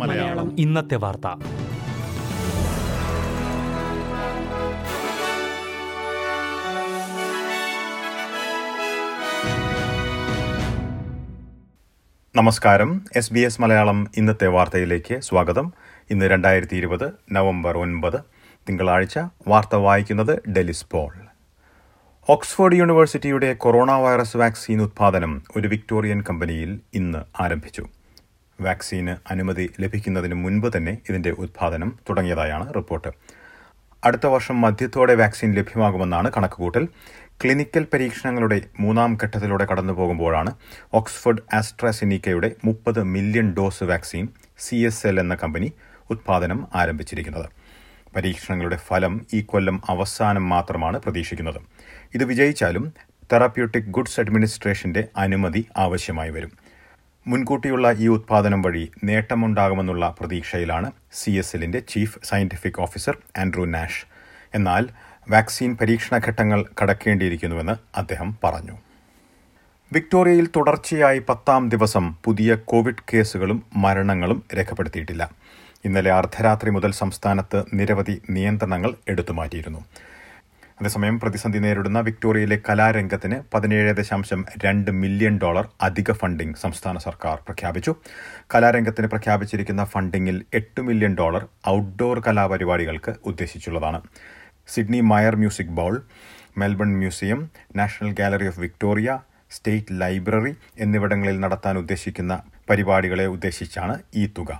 മലയാളം. ഇന്നത്തെ വാർത്ത. നമസ്കാരം. എസ് ബി എസ് മലയാളം ഇന്നത്തെ വാർത്തയിലേക്ക് സ്വാഗതം. ഇന്ന് രണ്ടായിരത്തി ഇരുപത് നവംബർ ഒൻപത്. തിങ്കളാഴ്ച വാർത്ത വായിക്കുന്നത് ഡെലിസ് പോൾ. ഓക്സ്ഫോർഡ് യൂണിവേഴ്സിറ്റിയുടെ കൊറോണ വൈറസ് വാക്സിൻ ഉത്പാദനം ഒരു വിക്ടോറിയൻ കമ്പനിയിൽ ഇന്ന് ആരംഭിച്ചു. വാക്സിന് അനുമതി ലഭിക്കുന്നതിന് മുൻപ് തന്നെ ഇതിന്റെ ഉത്പാദനം തുടങ്ങിയതായാണ് റിപ്പോർട്ട്. അടുത്ത വർഷം മധ്യത്തോടെ വാക്സിൻ ലഭ്യമാകുമെന്നാണ് കണക്കുകൂട്ടൽ. ക്ലിനിക്കൽ പരീക്ഷണങ്ങളുടെ മൂന്നാം ഘട്ടത്തിലൂടെ കടന്നുപോകുമ്പോഴാണ് ഓക്സ്ഫോർഡ് ആസ്ട്രാസിനിക്കയുടെ മുപ്പത് മില്യൺ ഡോസ് വാക്സിൻ സി എന്ന കമ്പനി ഉത്പാദനം ആരംഭിച്ചിരിക്കുന്നത്. പരീക്ഷണങ്ങളുടെ ഫലം ഈ കൊല്ലം അവസാനം മാത്രമാണ് പ്രതീക്ഷിക്കുന്നത്. ഇത് വിജയിച്ചാലും തെറാപ്യൂട്ടിക് ഗുഡ്സ് അഡ്മിനിസ്ട്രേഷന്റെ അനുമതി ആവശ്യമായി വരും. മുൻകൂട്ടിയുള്ള ഈ ഉത്പാദനം വഴി നേട്ടമുണ്ടാകുമെന്നുള്ള പ്രതീക്ഷയിലാണ് സി എസ് എല്ലിന്റെ chief scientific officer Andrew Nash. എന്നാൽ വാക്സിൻ പരീക്ഷണ ഘട്ടങ്ങൾ കടക്കേണ്ടിയിരിക്കുന്നുവെന്ന് അദ്ദേഹം പറഞ്ഞു. വിക്ടോറിയയിൽ തുടർച്ചയായി പത്താം ദിവസം പുതിയ കോവിഡ് കേസുകളും മരണങ്ങളും രേഖപ്പെടുത്തിയിട്ടില്ല. ഇന്നലെ അർദ്ധരാത്രി മുതൽ സംസ്ഥാനത്ത് നിരവധി നിയന്ത്രണങ്ങൾ എടുത്തുമാറ്റിയിരുന്നു അതേസമയം പ്രതിസന്ധി നേരിടുന്ന വിക്ടോറിയയിലെ കലാരംഗത്തിന് പതിനേഴ് ദശാംശം രണ്ട് മില്യൺ ഡോളർ അധിക ഫണ്ടിംഗ് സംസ്ഥാന സർക്കാർ പ്രഖ്യാപിച്ചു. കലാരംഗത്തിന് പ്രഖ്യാപിച്ചിരിക്കുന്ന ഫണ്ടിംഗിൽ എട്ട് മില്യൺ ഡോളർ ഔട്ട്ഡോർ കലാപരിപാടികൾക്ക് ഉദ്ദേശിച്ചുള്ളതാണ്. Sydney Myer Music Bowl Melbourne Museum National Gallery of Victoria State Library എന്നിവിടങ്ങളിൽ നടത്താൻ ഉദ്ദേശിക്കുന്ന പരിപാടികളെ ഉദ്ദേശിച്ചാണ് ഈ തുക.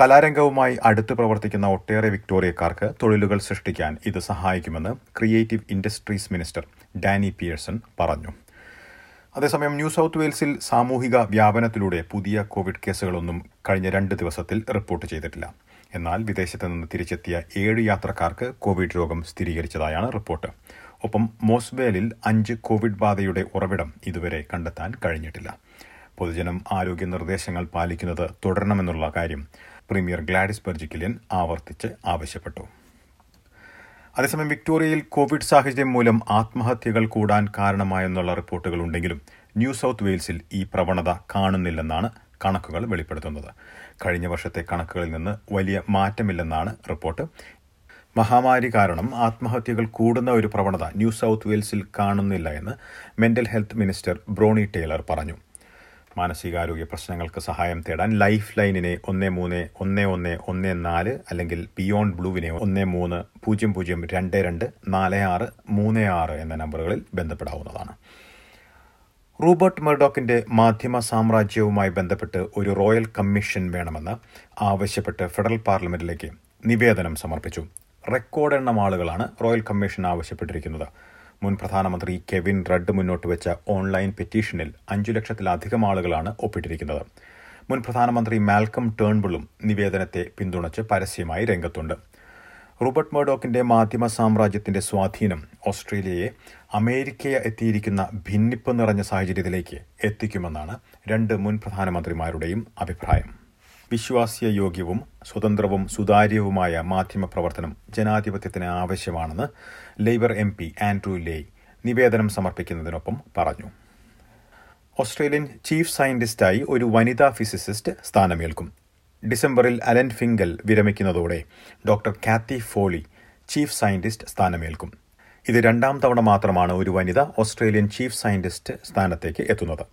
കലാരംഗവുമായി അടുത്ത് പ്രവർത്തിക്കുന്ന ഒട്ടേറെ വിക്ടോറിയക്കാർക്ക് തൊഴിലുകൾ സൃഷ്ടിക്കാൻ ഇത് സഹായിക്കുമെന്ന് creative industries minister Danny Pearson പറഞ്ഞു. അതേസമയം ന്യൂ സൌത്ത് വെയിൽസിൽ സാമൂഹിക വ്യാപനത്തിലൂടെ പുതിയ കോവിഡ് കേസുകളൊന്നും കഴിഞ്ഞ രണ്ട് ദിവസത്തിൽ റിപ്പോർട്ട് ചെയ്തിട്ടില്ല. എന്നാൽ വിദേശത്ത് നിന്ന് തിരിച്ചെത്തിയ ഏഴ് യാത്രക്കാർക്ക് കോവിഡ് രോഗം സ്ഥിരീകരിച്ചതായാണ് റിപ്പോർട്ട്. ഒപ്പം മോസ്ബേലിൽ അഞ്ച് കോവിഡ് ബാധയുടെ ഉറവിടം ഇതുവരെ കണ്ടെത്താൻ കഴിഞ്ഞിട്ടില്ല. പൊതുജനം ആരോഗ്യ നിർദ്ദേശങ്ങൾ പാലിക്കുന്നത് തുടരണമെന്നുള്ള കാര്യം പ്രീമിയർ ഗ്ലാഡിസ് ബെർജിക്കിലിയൻ ആവർത്തിച്ച് ആവശ്യപ്പെട്ടു. അതേസമയം വിക്ടോറിയയിൽ കോവിഡ് സാഹചര്യം മൂലം ആത്മഹത്യകൾ കൂടാൻ കാരണമായെന്നുള്ള റിപ്പോർട്ടുകൾ ഉണ്ടെങ്കിലും ന്യൂ സൗത്ത് വെയിൽസിൽ ഈ പ്രവണത കാണുന്നില്ലെന്നാണ് കണക്കുകൾ വെളിപ്പെടുത്തുന്നത്. കഴിഞ്ഞ വർഷത്തെ കണക്കുകളിൽ നിന്ന് വലിയ മാറ്റമില്ലെന്നാണ് റിപ്പോർട്ട്. മഹാമാരി കാരണം ആത്മഹത്യകൾ കൂടുന്ന ഒരു പ്രവണത ന്യൂ സൗത്ത് വെയിൽസിൽ കാണുന്നില്ല എന്ന് mental health minister Bronnie Taylor പറഞ്ഞു. മാനസികാരോഗ്യ പ്രശ്നങ്ങൾക്ക് സഹായം തേടാൻ ലൈഫ് ലൈനിനെ ഒന്ന് മൂന്ന് ഒന്ന് ഒന്ന് ഒന്ന് നാല് അല്ലെങ്കിൽ ബിയോണ്ട് ബ്ലൂവിനെ ഒന്ന് മൂന്ന് പൂജ്യം പൂജ്യം രണ്ട് രണ്ട് നാല് ആറ് മൂന്ന് ആറ് എന്ന നമ്പറുകളിൽ ബന്ധപ്പെടാവുന്നതാണ്. റൂബർട്ട് മെർഡോക്കിന്റെ മാധ്യമ സാമ്രാജ്യവുമായി ബന്ധപ്പെട്ട് ഒരു റോയൽ കമ്മീഷൻ വേണമെന്ന് ആവശ്യപ്പെട്ട് ഫെഡറൽ പാർലമെന്റിലേക്ക് നിവേദനം സമർപ്പിച്ചു. റെക്കോർഡ് എണ്ണം ആളുകളാണ് റോയൽ കമ്മീഷൻ ആവശ്യപ്പെട്ടിരിക്കുന്നത്. മുൻ പ്രധാനമന്ത്രി കെവിൻ റഡ് മുന്നോട്ട് വെച്ച ഓൺലൈൻ പെറ്റീഷനിൽ അഞ്ചു ലക്ഷത്തിലധികം ആളുകളാണ് ഒപ്പിട്ടിരിക്കുന്നത്. മുൻ പ്രധാനമന്ത്രി മാൽക്കം ടേൺബിളും നിവേദനത്തെ പിന്തുണച്ച് പരസ്യമായി രംഗത്തുണ്ട്. റോബർട്ട് മേഡോക്കിന്റെ മാധ്യമ സാമ്രാജ്യത്തിന്റെ സ്വാധീനം ഓസ്ട്രേലിയയെ അമേരിക്കയെ എത്തിയിരിക്കുന്ന ഭിന്നിപ്പ് നിറഞ്ഞ സാഹചര്യത്തിലേക്ക് എത്തിക്കുമെന്നാണ് രണ്ട് മുൻ പ്രധാനമന്ത്രിമാരുടെയും അഭിപ്രായം. വിശ്വാസ്യയോഗ്യവും സ്വതന്ത്രവും സുതാര്യവുമായ മാധ്യമ പ്രവർത്തനം ജനാധിപത്യത്തിന് ആവശ്യമാണെന്ന് Labor M P Andrew Leigh നിവേദനം സമർപ്പിക്കുന്നതിനൊപ്പം പറഞ്ഞു. ഓസ്ട്രേലിയൻ ചീഫ് സയന്റിസ്റ്റായി ഒരു വനിതാ ഫിസിസിസ്റ്റ് സ്ഥാനമേൽക്കും. ഡിസംബറിൽ Alan Finkel വിരമിക്കുന്നതോടെ doctor Cathy Foley chief scientist സ്ഥാനമേൽക്കും. ഇത് രണ്ടാം തവണ മാത്രമാണ് ഒരു വനിത ഓസ്ട്രേലിയൻ ചീഫ് സയന്റിസ്റ്റ് സ്ഥാനത്തേക്ക് എത്തുന്നത്.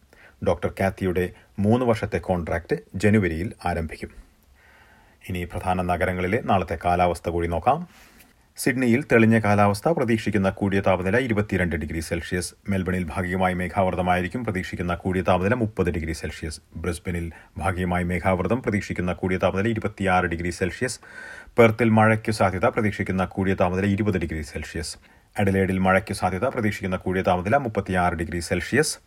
ഡോക്ടർ കാത്തിയുടെ മൂന്ന് വർഷത്തെ കോൺട്രാക്ട് ജനുവരിയിൽ ആരംഭിക്കും. ഇനി പ്രധാന നഗരങ്ങളിലെ നാളത്തെ കാലാവസ്ഥ കൂടി നോക്കാം. സിഡ്നിയിൽ തെളിഞ്ഞ കാലാവസ്ഥ പ്രതീക്ഷിക്കുന്ന കൂടിയ താപനില ഇരുപത്തിരണ്ട് ഡിഗ്രി സെൽഷ്യസ്. മെൽബണിൽ ഭാഗികമായി മേഘാവൃതമായിരിക്കും പ്രതീക്ഷിക്കുന്ന കൂടിയ താപനില മുപ്പത് ഡിഗ്രി സെൽഷ്യസ്. ബ്രിസ്ബനിൽ ഭാഗികമായി മേഘാവൃതം പ്രതീക്ഷിക്കുന്ന കൂടിയ താപനില ഇരുപത്തിയാറ് ഡിഗ്രി സെൽഷ്യസ്. പെർത്തിൽ മഴയ്ക്ക് സാധ്യത പ്രതീക്ഷിക്കുന്ന കൂടിയ താപനില ഇരുപത് ഡിഗ്രി സെൽഷ്യസ്. അഡലേഡിൽ മഴയ്ക്ക് സാധ്യത പ്രതീക്ഷിക്കുന്ന കൂടിയ താപനില മുപ്പത്തിയാറ് ഡിഗ്രി സെൽഷ്യസ്.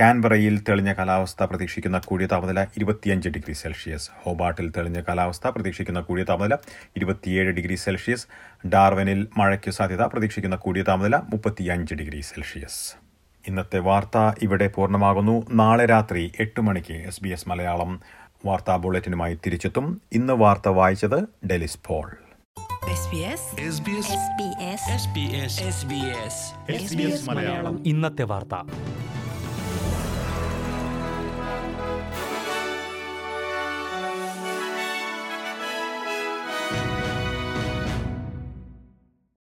കാൻബറയിൽ തെളിഞ്ഞ കാലാവസ്ഥ പ്രതീക്ഷിക്കുന്ന കൂടിയ താപനില ഇരുപത്തിയഞ്ച് ഡിഗ്രി സെൽഷ്യസ്. ഹോബാട്ടിൽ തെളിഞ്ഞ കാലാവസ്ഥ പ്രതീക്ഷിക്കുന്ന കൂടിയ താപനില ഇരുപത്തിയേഴ് ഡിഗ്രി സെൽഷ്യസ്. ഡാർവനിൽ മഴയ്ക്ക് സാധ്യത പ്രതീക്ഷിക്കുന്ന കൂടിയ താപനില മുപ്പത്തിയഞ്ച് ഡിഗ്രി സെൽഷ്യസ്. ഇന്നത്തെ വാർത്ത ഇവിടെ പൂർണമാകുന്നു. നാളെ രാത്രി എട്ട് മണിക്ക് എസ് ബി എസ് മലയാളം വാർത്താ ബുള്ളറ്റിനുമായി തിരിച്ചെത്തും. ഇന്ന് വാർത്ത വായിച്ചത് ഡെലിസ് പോൾ. ഇന്നത്തെ വാർത്ത.